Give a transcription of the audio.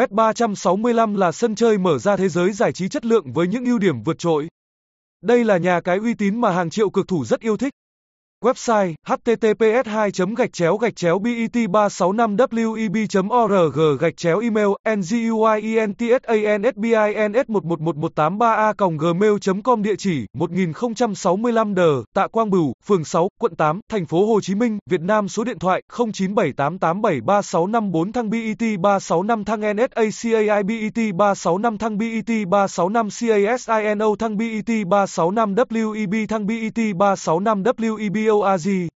Bet365 là sân chơi mở ra thế giới giải trí chất lượng với những ưu điểm vượt trội. Đây là nhà cái uy tín mà hàng triệu cực thủ rất yêu thích. Website https 2 gạch chéo gạch chéo bet 365 web org gạch chéo email nguyentsANSBINS 111183 a gmail com địa chỉ 1065 D Tạ Quang Bửu, phường 6, quận 8, thành phố Hồ Chí Minh, Việt Nam số điện thoại 0978873654 thăng BET 365 thăng NSACAI BET 365 thăng BET 365 CASINO thăng BET 365 WEB thăng BET 365 WEB OAZ